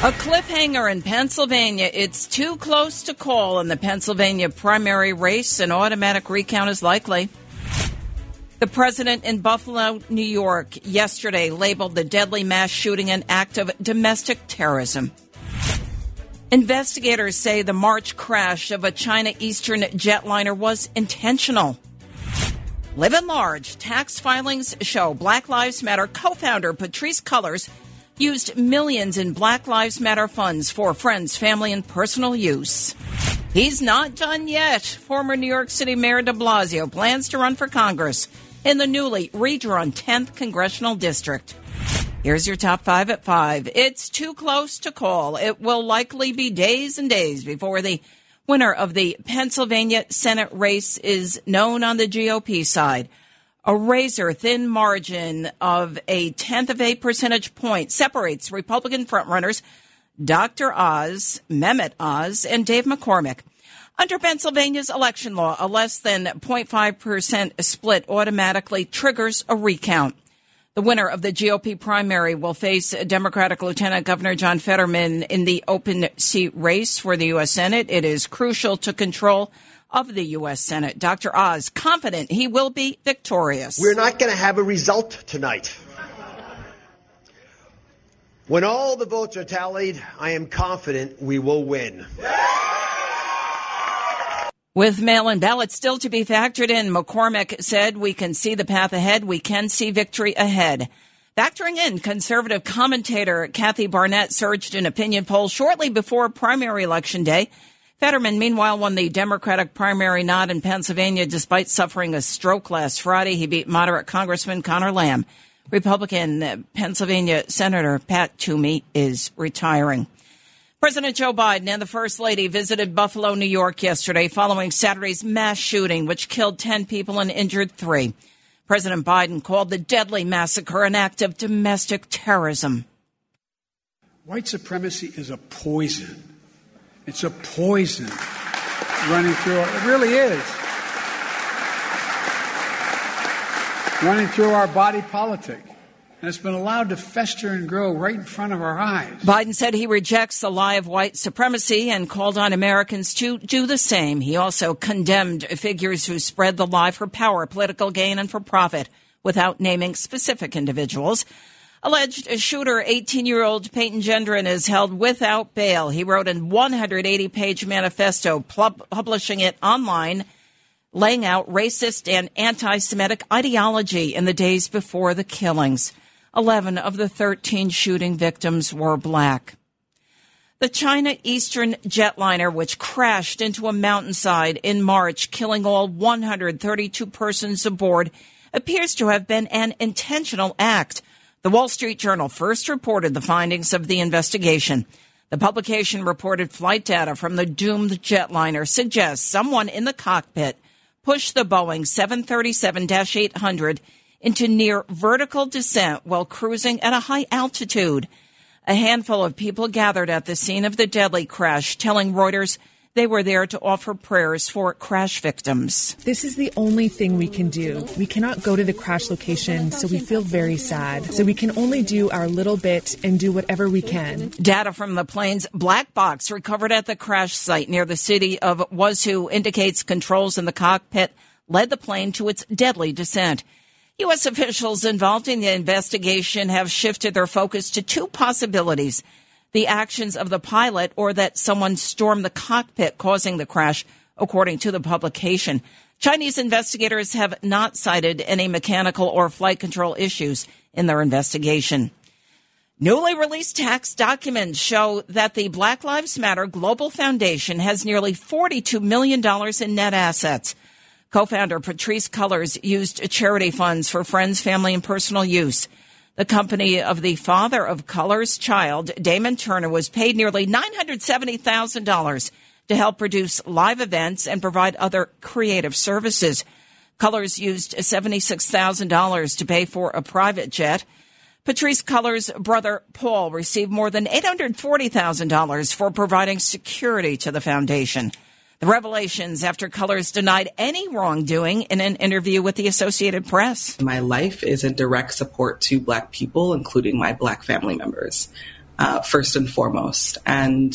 A cliffhanger in Pennsylvania. It's too close to call in the Pennsylvania primary race. An automatic recount is likely. The president in Buffalo, New York, yesterday labeled the deadly mass shooting an act of domestic terrorism. Investigators say the March crash of a China Eastern jetliner was intentional. Live and large. Tax filings show Black Lives Matter co founder Patrisse Cullors used millions in Black Lives Matter funds for friends, family, and personal use. He's not done yet. Former New York City Mayor de Blasio plans to run for Congress in the newly redrawn 10th Congressional District. Here's your top five at five. It's too close to call. It will likely be days and days before the winner of the Pennsylvania Senate race is known on the GOP side. A razor thin margin of a tenth of a percentage point separates Republican frontrunners Dr. Oz, Mehmet Oz, and Dave McCormick. Under Pennsylvania's election law, a less than 0.5% split automatically triggers a recount. The winner of the GOP primary will face Democratic Lieutenant Governor John Fetterman in the open seat race for the U.S. Senate. It is crucial to control of the U.S. Senate. Dr. Oz, confident he will be victorious. We're not going to have a result tonight. When all the votes are tallied, I am confident we will win. With mail in ballots still to be factored in, McCormick said we can see the path ahead. We can see victory ahead. Factoring in, conservative commentator Kathy Barnette surged in opinion polls shortly before primary election day. Fetterman, meanwhile, won the Democratic primary nod in Pennsylvania despite suffering a stroke last Friday. He beat moderate Congressman Conor Lamb. Republican uh, Pennsylvania Senator Pat Toomey is retiring. President Joe Biden and the First Lady visited Buffalo, New York yesterday following Saturday's mass shooting, which killed 10 people and injured three. President Biden called the deadly massacre an act of domestic terrorism. White supremacy is a poison. It's a poison running through our, it really is. Running through our body politic and it's been allowed to fester and grow right in front of our eyes. Biden said he rejects the lie of white supremacy and called on Americans to do the same. He also condemned figures who spread the lie for power, political gain, and for profit without naming specific individuals. Alleged shooter 18 year old Peyton Gendron is held without bail. He wrote a 180 page manifesto, publishing it online laying out racist and anti Semitic ideology in the days before the killings. 11 of the 13 shooting victims were black. The China Eastern jetliner, which crashed into a mountainside in March, killing all 132 persons aboard, appears to have been an intentional act. The Wall Street Journal first reported the findings of the investigation. The publication reported flight data from the doomed jetliner suggests someone in the cockpit pushed the Boeing 737 800 into near vertical descent while cruising at a high altitude. A handful of people gathered at the scene of the deadly crash, telling Reuters they were there to offer prayers for crash victims. This is the only thing we can do. We cannot go to the crash location, so we feel very sad. So we can only do our little bit and do whatever we can. Data from the plane's black box recovered at the crash site near the city of Wuzhou indicates controls in the cockpit led the plane to its deadly descent. U.S. officials involved in the investigation have shifted their focus to two possibilities the actions of the pilot or that someone stormed the cockpit causing the crash, according to the publication. Chinese investigators have not cited any mechanical or flight control issues in their investigation. Newly released tax documents show that the Black Lives Matter Global Foundation has nearly $42 million in net assets. Co-founder Patrisse Cullors used charity funds for friends, family, and personal use. The company of the father of Cullors' child, Damon Turner, was paid nearly $970,000 to help produce live events and provide other creative services. Cullors used $76,000 to pay for a private jet. Patrisse Cullors' brother Paul received more than $840,000 for providing security to the foundation. The revelations after Cullors denied any wrongdoing in an interview with the Associated Press. My life is in direct support to Black people, including my Black family members, uh, first and foremost. And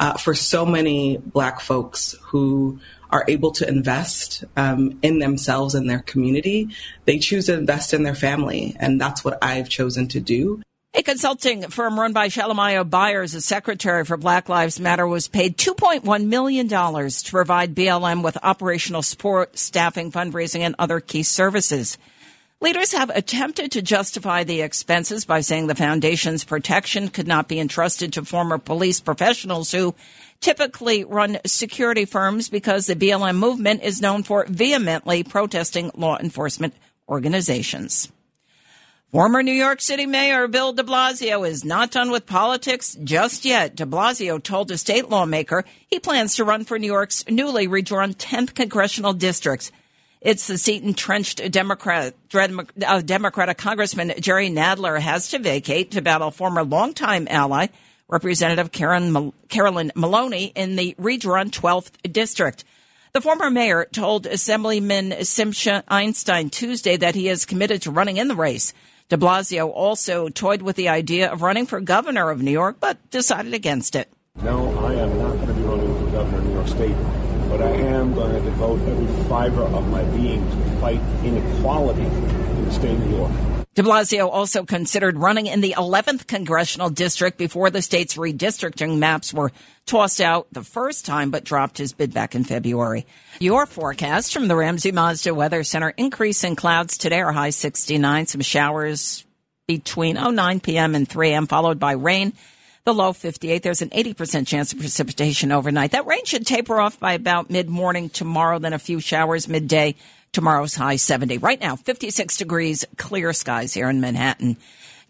uh, for so many Black folks who are able to invest um, in themselves and their community, they choose to invest in their family. And that's what I've chosen to do. A consulting firm run by Shalomyah Bowers, a secretary for Black Lives Matter, was paid $2.1 million to provide BLM with operational support, staffing, fundraising, and other key services. Leaders have attempted to justify the expenses by saying the foundation's protection could not be entrusted to former police professionals who typically run security firms because the BLM movement is known for vehemently protesting law enforcement organizations. Former New York City Mayor Bill de Blasio is not done with politics just yet. De Blasio told a state lawmaker he plans to run for New York's newly redrawn 10th congressional district. It's the seat entrenched Democrat, uh, Democratic Congressman Jerry Nadler has to vacate to battle former longtime ally, Representative Karen, Carolyn Maloney in the redrawn 12th district. The former mayor told Assemblyman Simcha Eichenstein Tuesday that he is committed to running in the race. De Blasio also toyed with the idea of running for governor of New York, but decided against it. No, I am not going to be running for governor of New York State, but I am going to devote every fiber of my being to fight inequality in the state of New York. De Blasio also considered running in the 11th congressional district before the state's redistricting maps were tossed out the first time, but dropped his bid back in February. Your forecast from the Ramsey Mazda Weather Center: increase in clouds today, are high 69, some showers between 09 p.m. and 3 a.m., followed by rain. The low 58. There's an 80% chance of precipitation overnight. That rain should taper off by about mid morning tomorrow, then a few showers midday Tomorrow's high 70. Right now, 56 degrees, clear skies here in Manhattan.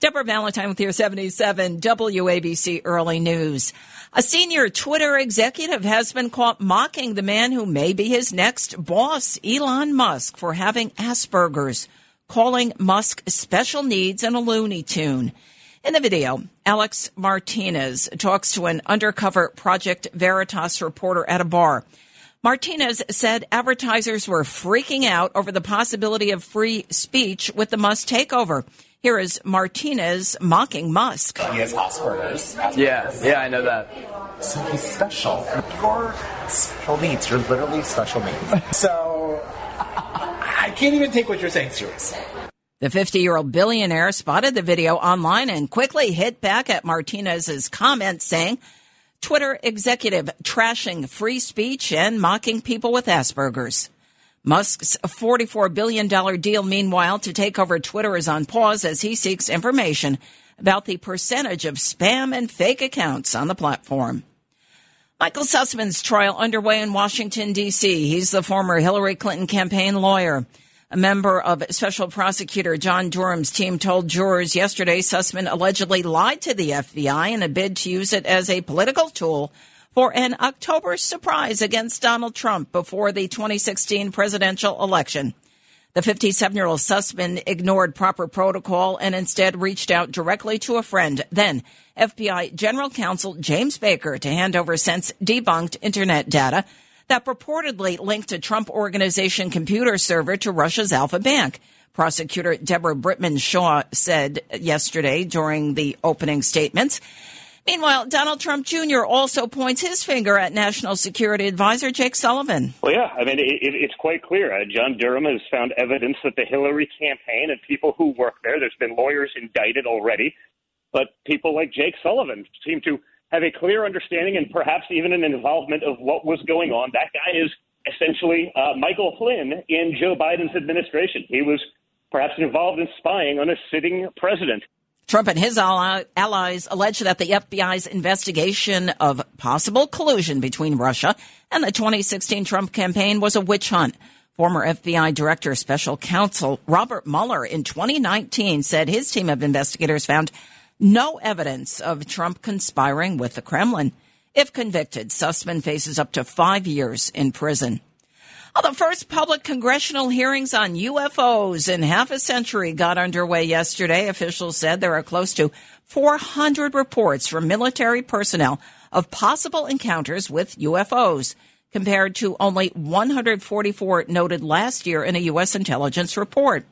Deborah Valentine with your 77 WABC Early News. A senior Twitter executive has been caught mocking the man who may be his next boss, Elon Musk, for having Asperger's, calling Musk special needs and a Looney Tune. In the video, Alex Martinez talks to an undercover Project Veritas reporter at a bar. Martinez said advertisers were freaking out over the possibility of free speech with the Musk takeover. Here is Martinez mocking Musk. He has Asperger's. Asperger's. Yeah, yeah, I know that. So he's special. Your special needs. You're literally special needs. so I can't even take what you're saying seriously. The 50 year old billionaire spotted the video online and quickly hit back at Martinez's comments saying, Twitter executive trashing free speech and mocking people with Asperger's. Musk's $44 billion deal, meanwhile, to take over Twitter is on pause as he seeks information about the percentage of spam and fake accounts on the platform. Michael Sussmann's trial underway in Washington, D.C. He's the former Hillary Clinton campaign lawyer. A member of Special Prosecutor John Durham's team told jurors yesterday Sussmann allegedly lied to the FBI in a bid to use it as a political tool for an October surprise against Donald Trump before the 2016 presidential election. The 57 year old Sussmann ignored proper protocol and instead reached out directly to a friend, then FBI General Counsel James Baker, to hand over since debunked internet data that purportedly linked a Trump organization computer server to Russia's Alfa Bank. Prosecutor Deborah Brittain Shaw said yesterday during the opening statements. Meanwhile, Donald Trump Jr. also points his finger at National Security Advisor Jake Sullivan. Well, yeah, I mean, it, it, it's quite clear. Uh, John Durham has found evidence that the Hillary campaign and people who work there, there's been lawyers indicted already, but people like Jake Sullivan seem to have a clear understanding and perhaps even an involvement of what was going on. That guy is essentially uh, Michael Flynn in Joe Biden's administration. He was perhaps involved in spying on a sitting president. Trump and his allies allege that the FBI's investigation of possible collusion between Russia and the 2016 Trump campaign was a witch hunt. Former FBI Director Special Counsel Robert Mueller in 2019 said his team of investigators found no evidence of Trump conspiring with the Kremlin. If convicted, Sussmann faces up to five years in prison. Well, the first public congressional hearings on UFOs in half a century got underway yesterday. Officials said there are close to 400 reports from military personnel of possible encounters with UFOs, compared to only 144 noted last year in a U.S. intelligence report.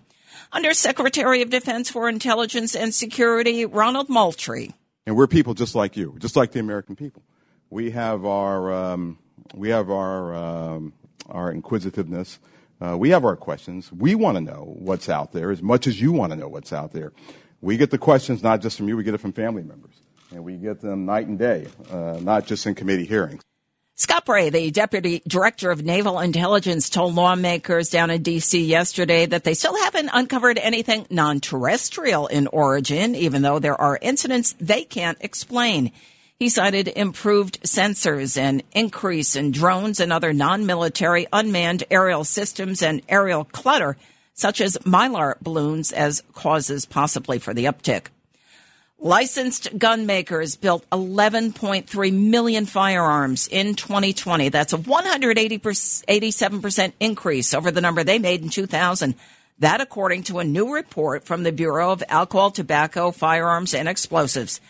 Under Secretary of Defense for Intelligence and Security Ronald Moultrie. And we're people just like you, just like the American people. We have our um, we have our um, our inquisitiveness. Uh, we have our questions. We want to know what's out there as much as you want to know what's out there. We get the questions not just from you, we get it from family members. And we get them night and day, uh, not just in committee hearings. Scott Bray, the deputy director of naval intelligence, told lawmakers down in D.C. yesterday that they still haven't uncovered anything non-terrestrial in origin, even though there are incidents they can't explain. He cited improved sensors and increase in drones and other non-military unmanned aerial systems and aerial clutter, such as mylar balloons, as causes possibly for the uptick. Licensed gun makers built 11.3 million firearms in 2020. That's a 187% increase over the number they made in 2000. That according to a new report from the Bureau of Alcohol, Tobacco, Firearms, and Explosives.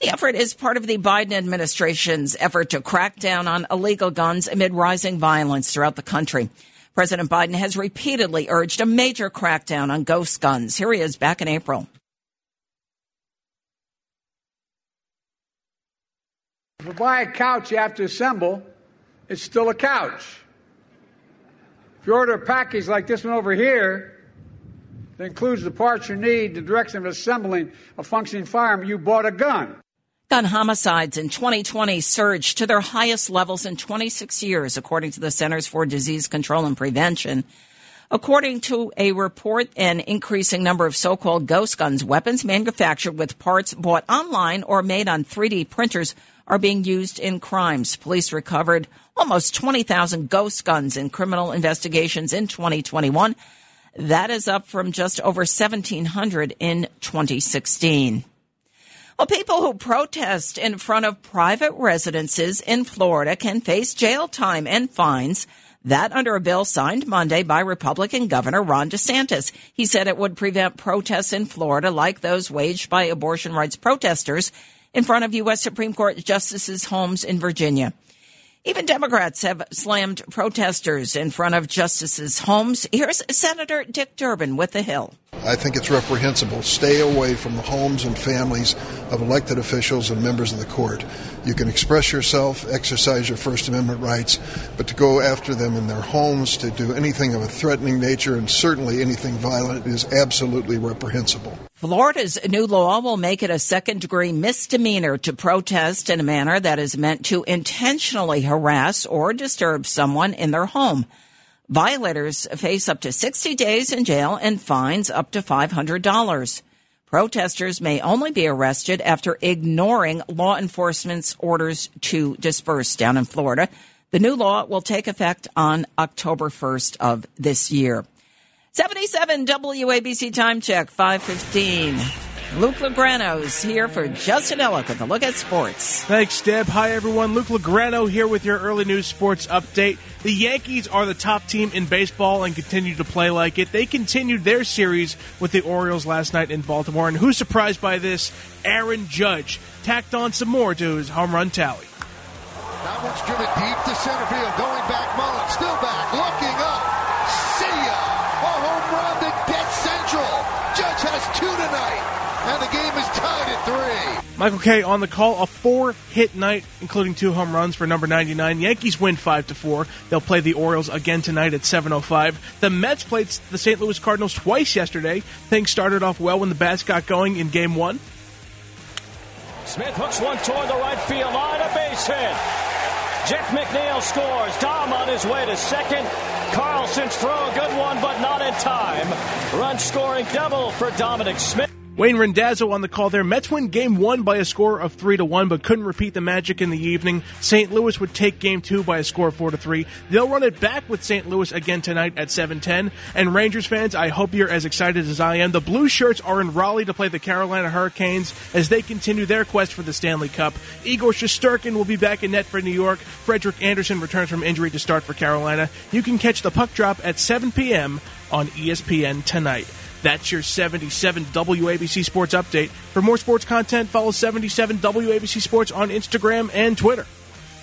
The effort is part of the Biden administration's effort to crack down on illegal guns amid rising violence throughout the country. President Biden has repeatedly urged a major crackdown on ghost guns. Here he is back in April. If you buy a couch you have to assemble, it's still a couch. If you order a package like this one over here, that includes the parts you need, the direction of assembling a functioning firearm, you bought a gun. Gun homicides in 2020 surged to their highest levels in 26 years, according to the Centers for Disease Control and Prevention. According to a report, an increasing number of so-called ghost guns, weapons manufactured with parts bought online or made on 3D printers, are being used in crimes. Police recovered almost 20,000 ghost guns in criminal investigations in 2021. That is up from just over 1,700 in 2016. Well, people who protest in front of private residences in Florida can face jail time and fines. That under a bill signed Monday by Republican Governor Ron DeSantis. He said it would prevent protests in Florida like those waged by abortion rights protesters in front of U.S. Supreme Court justices' homes in Virginia. Even Democrats have slammed protesters in front of justices' homes. Here's Senator Dick Durbin with The Hill. I think it's reprehensible. Stay away from the homes and families of elected officials and members of the court. You can express yourself, exercise your First Amendment rights, but to go after them in their homes, to do anything of a threatening nature, and certainly anything violent, is absolutely reprehensible. Florida's new law will make it a second degree misdemeanor to protest in a manner that is meant to intentionally harass or disturb someone in their home. Violators face up to 60 days in jail and fines up to $500. Protesters may only be arrested after ignoring law enforcement's orders to disperse down in Florida. The new law will take effect on October 1st of this year. 77 WABC time check, 515. Luke Lagrano's here for Justin Ellick with a look at sports. Thanks, Deb. Hi, everyone. Luke Lagrano here with your early news sports update. The Yankees are the top team in baseball and continue to play like it. They continued their series with the Orioles last night in Baltimore. And who's surprised by this? Aaron Judge tacked on some more to his home run tally. That one's driven deep to center field. Going back, Mullen three. Michael Kay on the call, a four-hit night, including two home runs for number 99. Yankees win five to four. They'll play the Orioles again tonight at 7:05. The Mets played the St. Louis Cardinals twice yesterday. Things started off well when the bats got going in Game One. Smith hooks one toward the right field line, a base hit. Jeff McNeil scores. Dom on his way to second. Carlson's throw, a good one, but not in time. Run scoring double for Dominic Smith. Wayne Randazzo on the call there. Mets win game one by a score of three to one, but couldn't repeat the magic in the evening. St. Louis would take game two by a score of four to three. They'll run it back with St. Louis again tonight at 710. And Rangers fans, I hope you're as excited as I am. The Blue Shirts are in Raleigh to play the Carolina Hurricanes as they continue their quest for the Stanley Cup. Igor Shesterkin will be back in net for New York. Frederik Andersen returns from injury to start for Carolina. You can catch the puck drop at 7 p.m. on ESPN tonight. That's your 77 WABC Sports Update. For more sports content, follow 77 WABC Sports on Instagram and Twitter.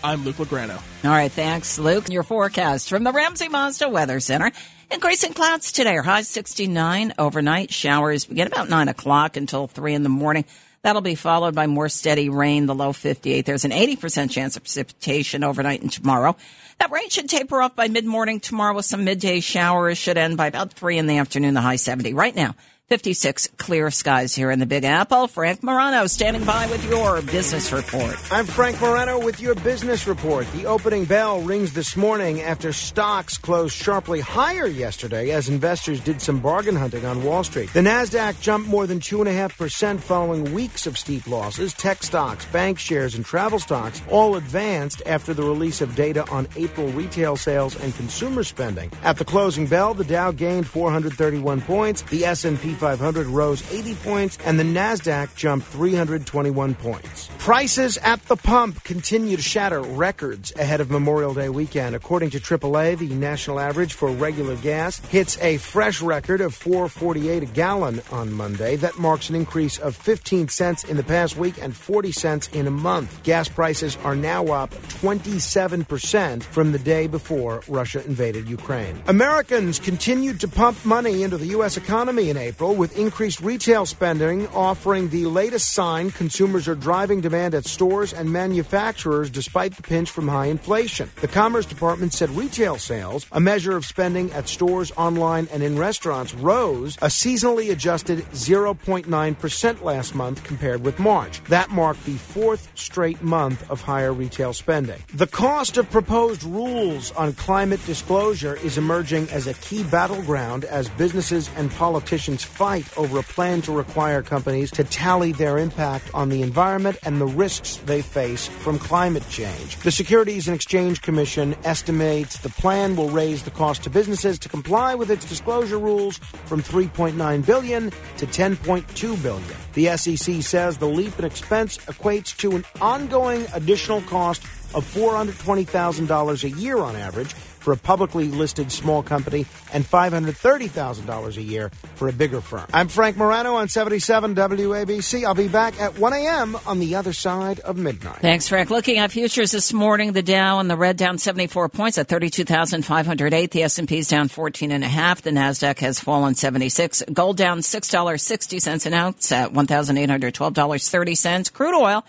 I'm Luke Lagrano. All right, thanks, Luke. Your forecast from the Ramsey Mazda Weather Center. Increasing clouds today are high 69 overnight. Showers begin about 9 o'clock until 3 in the morning. That'll be followed by more steady rain, the low 58. There's an 80% chance of precipitation overnight and tomorrow. That rain should taper off by mid morning tomorrow with some midday showers. Should end by about 3 in the afternoon, the high 70. Right now, 56 clear skies here in the Big Apple. Frank Morano standing by with your business report. I'm Frank Morano with your business report. The opening bell rings this morning after stocks closed sharply higher yesterday as investors did some bargain hunting on Wall Street. The NASDAQ jumped more than 2.5% following weeks of steep losses. Tech stocks, bank shares, and travel stocks all advanced after the release of data on April retail sales and consumer spending. At the closing bell, the Dow gained 431 points. The S&P 500 rose 80 points and the NASDAQ jumped 321 points. Prices at the pump continue to shatter records ahead of Memorial Day weekend. According to AAA, the national average for regular gas hits a fresh record of 4.48 a gallon on Monday. That marks an increase of 15 cents in the past week and 40 cents in a month. Gas prices are now up 27% from the day before Russia invaded Ukraine. Americans continued to pump money into the U.S. economy in April with increased retail spending offering the latest sign consumers are driving demand at stores and manufacturers despite the pinch from high inflation. The Commerce Department said retail sales, a measure of spending at stores, online, and in restaurants, rose a seasonally adjusted 0.9% last month compared with March. That marked the fourth straight month of higher retail spending. The cost of proposed rules on climate disclosure is emerging as a key battleground as businesses and politicians fight over a plan to require companies to tally their impact on the environment and the risks they face from climate change. The Securities and Exchange Commission estimates the plan will raise the cost to businesses to comply with its disclosure rules from 3.9 billion to 10.2 billion. The SEC says the leap in expense equates to an ongoing additional cost of $420,000 a year on average for a publicly listed small company and $530,000 a year for a bigger firm. I'm Frank Morano on 77 WABC. I'll be back at 1 a.m. on the other side of midnight. Thanks, Frank. Looking at futures this morning, the Dow and the red down 74 points at 32,508. The S&P's down 14 and a half. The Nasdaq has fallen 76. Gold down $6.60 an ounce at $1,812.30. Crude oil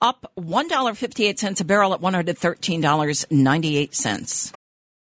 up $1.58 a barrel at $113.98.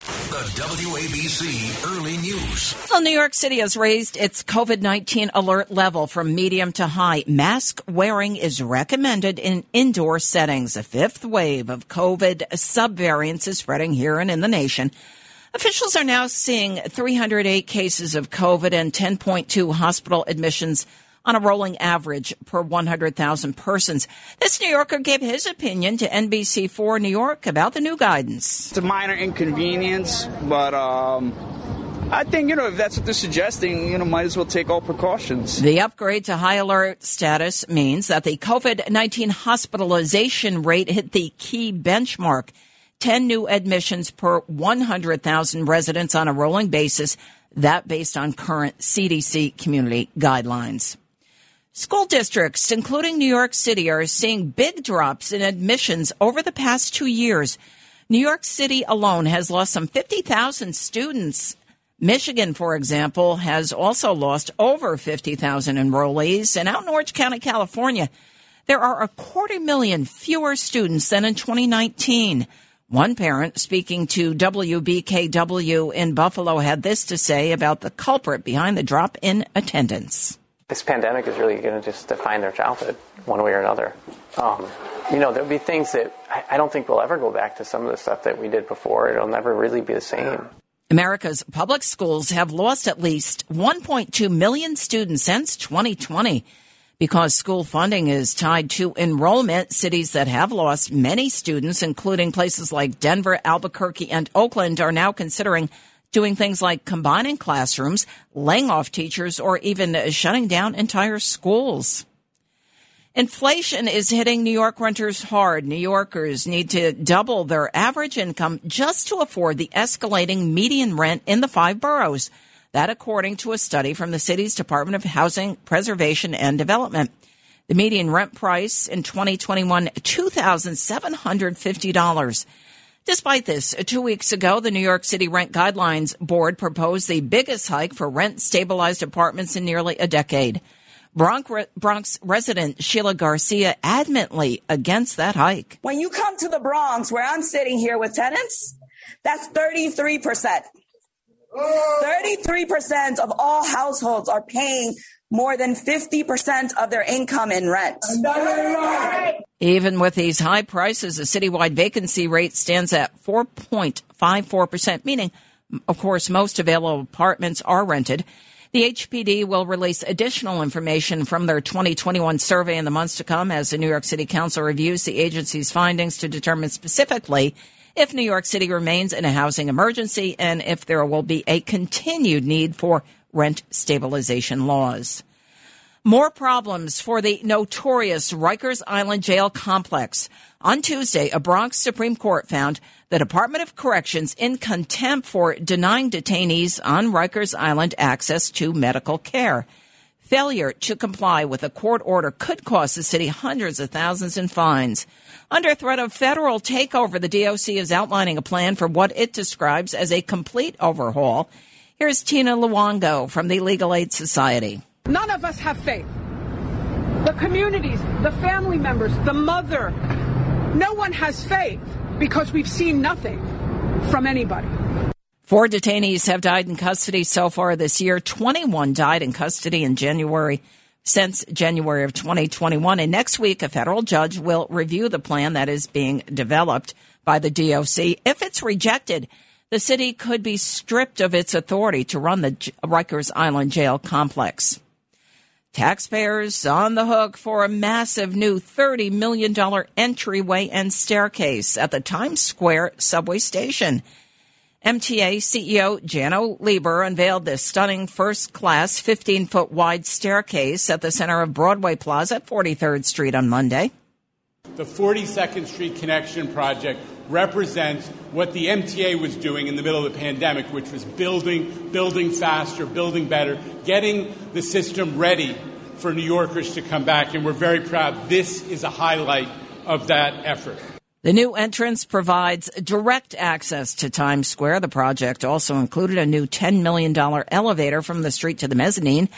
The WABC Early News. Well, New York City has raised its COVID 19 alert level from medium to high. Mask wearing is recommended in indoor settings. A fifth wave of COVID subvariants is spreading here and in the nation. Officials are now seeing 308 cases of COVID and 10.2 hospital admissions on a rolling average per 100,000 persons. This New Yorker gave his opinion to NBC4 New York about the new guidance. It's a minor inconvenience, but um, I think, you know, if that's what they're suggesting, you know, might as well take all precautions. The upgrade to high alert status means that the COVID 19 hospitalization rate hit the key benchmark 10 new admissions per 100,000 residents on a rolling basis. That based on current CDC community guidelines. School districts, including New York City, are seeing big drops in admissions over the past two years. New York City alone has lost some 50,000 students Michigan, for example, has also lost over 50,000 enrollees. And out in Orange County, California, there are a quarter million fewer students than in 2019. One parent speaking to WKBW in Buffalo had this to say about the culprit behind the drop in attendance. This pandemic is really going to just define their childhood one way or another. Um, you know, there'll be things that I, I don't think we'll ever go back to some of the stuff that we did before. It'll never really be the same. America's public schools have lost at least 1.2 million students since 2020. Because school funding is tied to enrollment, cities that have lost many students, including places like Denver, Albuquerque, and Oakland, are now considering doing things like combining classrooms, laying off teachers, or even shutting down entire schools. Inflation is hitting New York renters hard. New Yorkers need to double their average income just to afford the escalating median rent in the five boroughs. That according to a study from the city's Department of Housing Preservation and Development. The median rent price in 2021, $2,750. Despite this, two weeks ago, the New York City Rent Guidelines Board proposed the biggest hike for rent stabilized apartments in nearly a decade. Bronx resident Sheila Garcia adamantly against that hike. When you come to the Bronx, where I'm sitting here with tenants, that's 33%. 33% of all households are paying more than 50% of their income in rent. Even with these high prices, the citywide vacancy rate stands at 4.54%, meaning, of course, most available apartments are rented. The HPD will release additional information from their 2021 survey in the months to come as the New York City Council reviews the agency's findings to determine specifically if New York City remains in a housing emergency and if there will be a continued need for rent stabilization laws. More problems for the notorious Rikers Island jail complex. On Tuesday, a Bronx Supreme Court found the Department of Corrections in contempt for denying detainees on Rikers Island access to medical care. Failure to comply with a court order could cost the city hundreds of thousands in fines. Under threat of federal takeover, the DOC is outlining a plan for what it describes as a complete overhaul. Here's Tina Luongo from the Legal Aid Society. None of us have faith. The communities, the family members, the mother, no one has faith because we've seen nothing from anybody. Four detainees have died in custody so far this year. 21 died in custody in January since January of 2021. And next week, a federal judge will review the plan that is being developed by the DOC. If it's rejected, the city could be stripped of its authority to run the Rikers Island jail complex. Taxpayers on the hook for a massive new $30 million entryway and staircase at the Times Square subway station. MTA CEO Janno Lieber unveiled this stunning first class 15 foot wide staircase at the center of Broadway Plaza at 43rd Street on Monday. The 42nd Street Connection Project represents what the MTA was doing in the middle of the pandemic, which was building, building faster, building better, getting the system ready for New Yorkers to come back. And we're very proud. This is a highlight of that effort. The new entrance provides direct access to Times Square. The project also included a new $10 million elevator from the street to the mezzanine.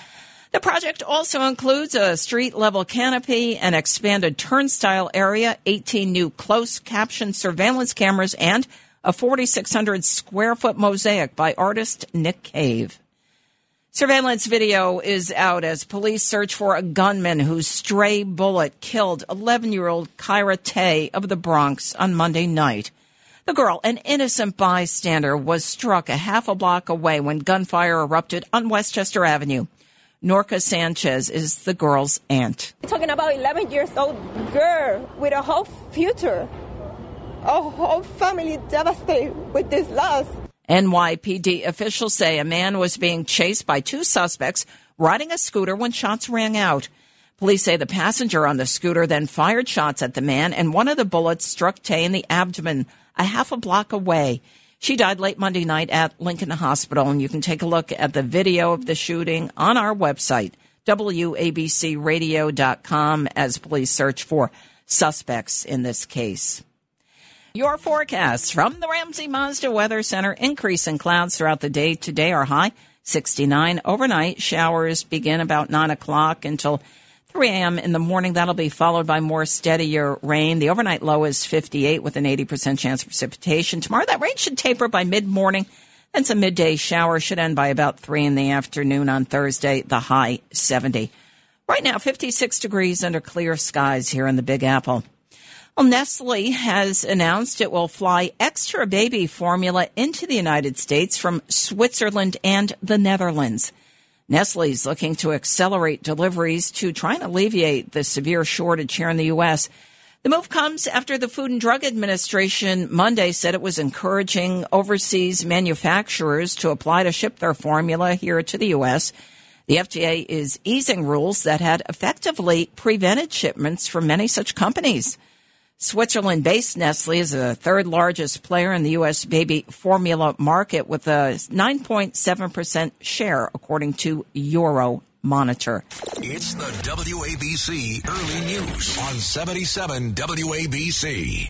The project also includes a street level canopy, an expanded turnstile area, 18 new close caption surveillance cameras, and a 4,600 square foot mosaic by artist Nick Cave. Surveillance video is out as police search for a gunman whose stray bullet killed 11 year old Kyhara Tay of the Bronx on Monday night. The girl, an innocent bystander, was struck a half a block away when gunfire erupted on Westchester Avenue. Norca Sanchez is the girl's aunt. Talking about 11 years old girl with a whole future. A whole family devastated with this loss. NYPD officials say a man was being chased by two suspects riding a scooter when shots rang out. Police say the passenger on the scooter then fired shots at the man, and one of the bullets struck Tay in the abdomen a half a block away. She died late Monday night at Lincoln Hospital, and you can take a look at the video of the shooting on our website, WABCRadio.com, as police search for suspects in this case. Your forecast from the Ramsey Mazda Weather Center. Increase in clouds throughout the day. Today are high 69. Overnight showers begin about 9 o'clock until 3 a.m. in the morning. That'll be followed by more steadier rain. The overnight low is 58 with an 80% chance of precipitation. Tomorrow that rain should taper by mid morning. And some midday showers should end by about 3 in the afternoon on Thursday. The high 70. Right now, 56 degrees under clear skies here in the Big Apple. Well, Nestle has announced it will fly extra baby formula into the United States from Switzerland and the Netherlands. Nestle is looking to accelerate deliveries to try and alleviate the severe shortage here in the U.S. The move comes after the Food and Drug Administration Monday said it was encouraging overseas manufacturers to apply to ship their formula here to the U.S. The FDA is easing rules that had effectively prevented shipments from many such companies. Switzerland based Nestle is the third largest player in the U.S. baby formula market with a 9.7% share, according to Euro Monitor. It's the WABC Early News on 77 WABC.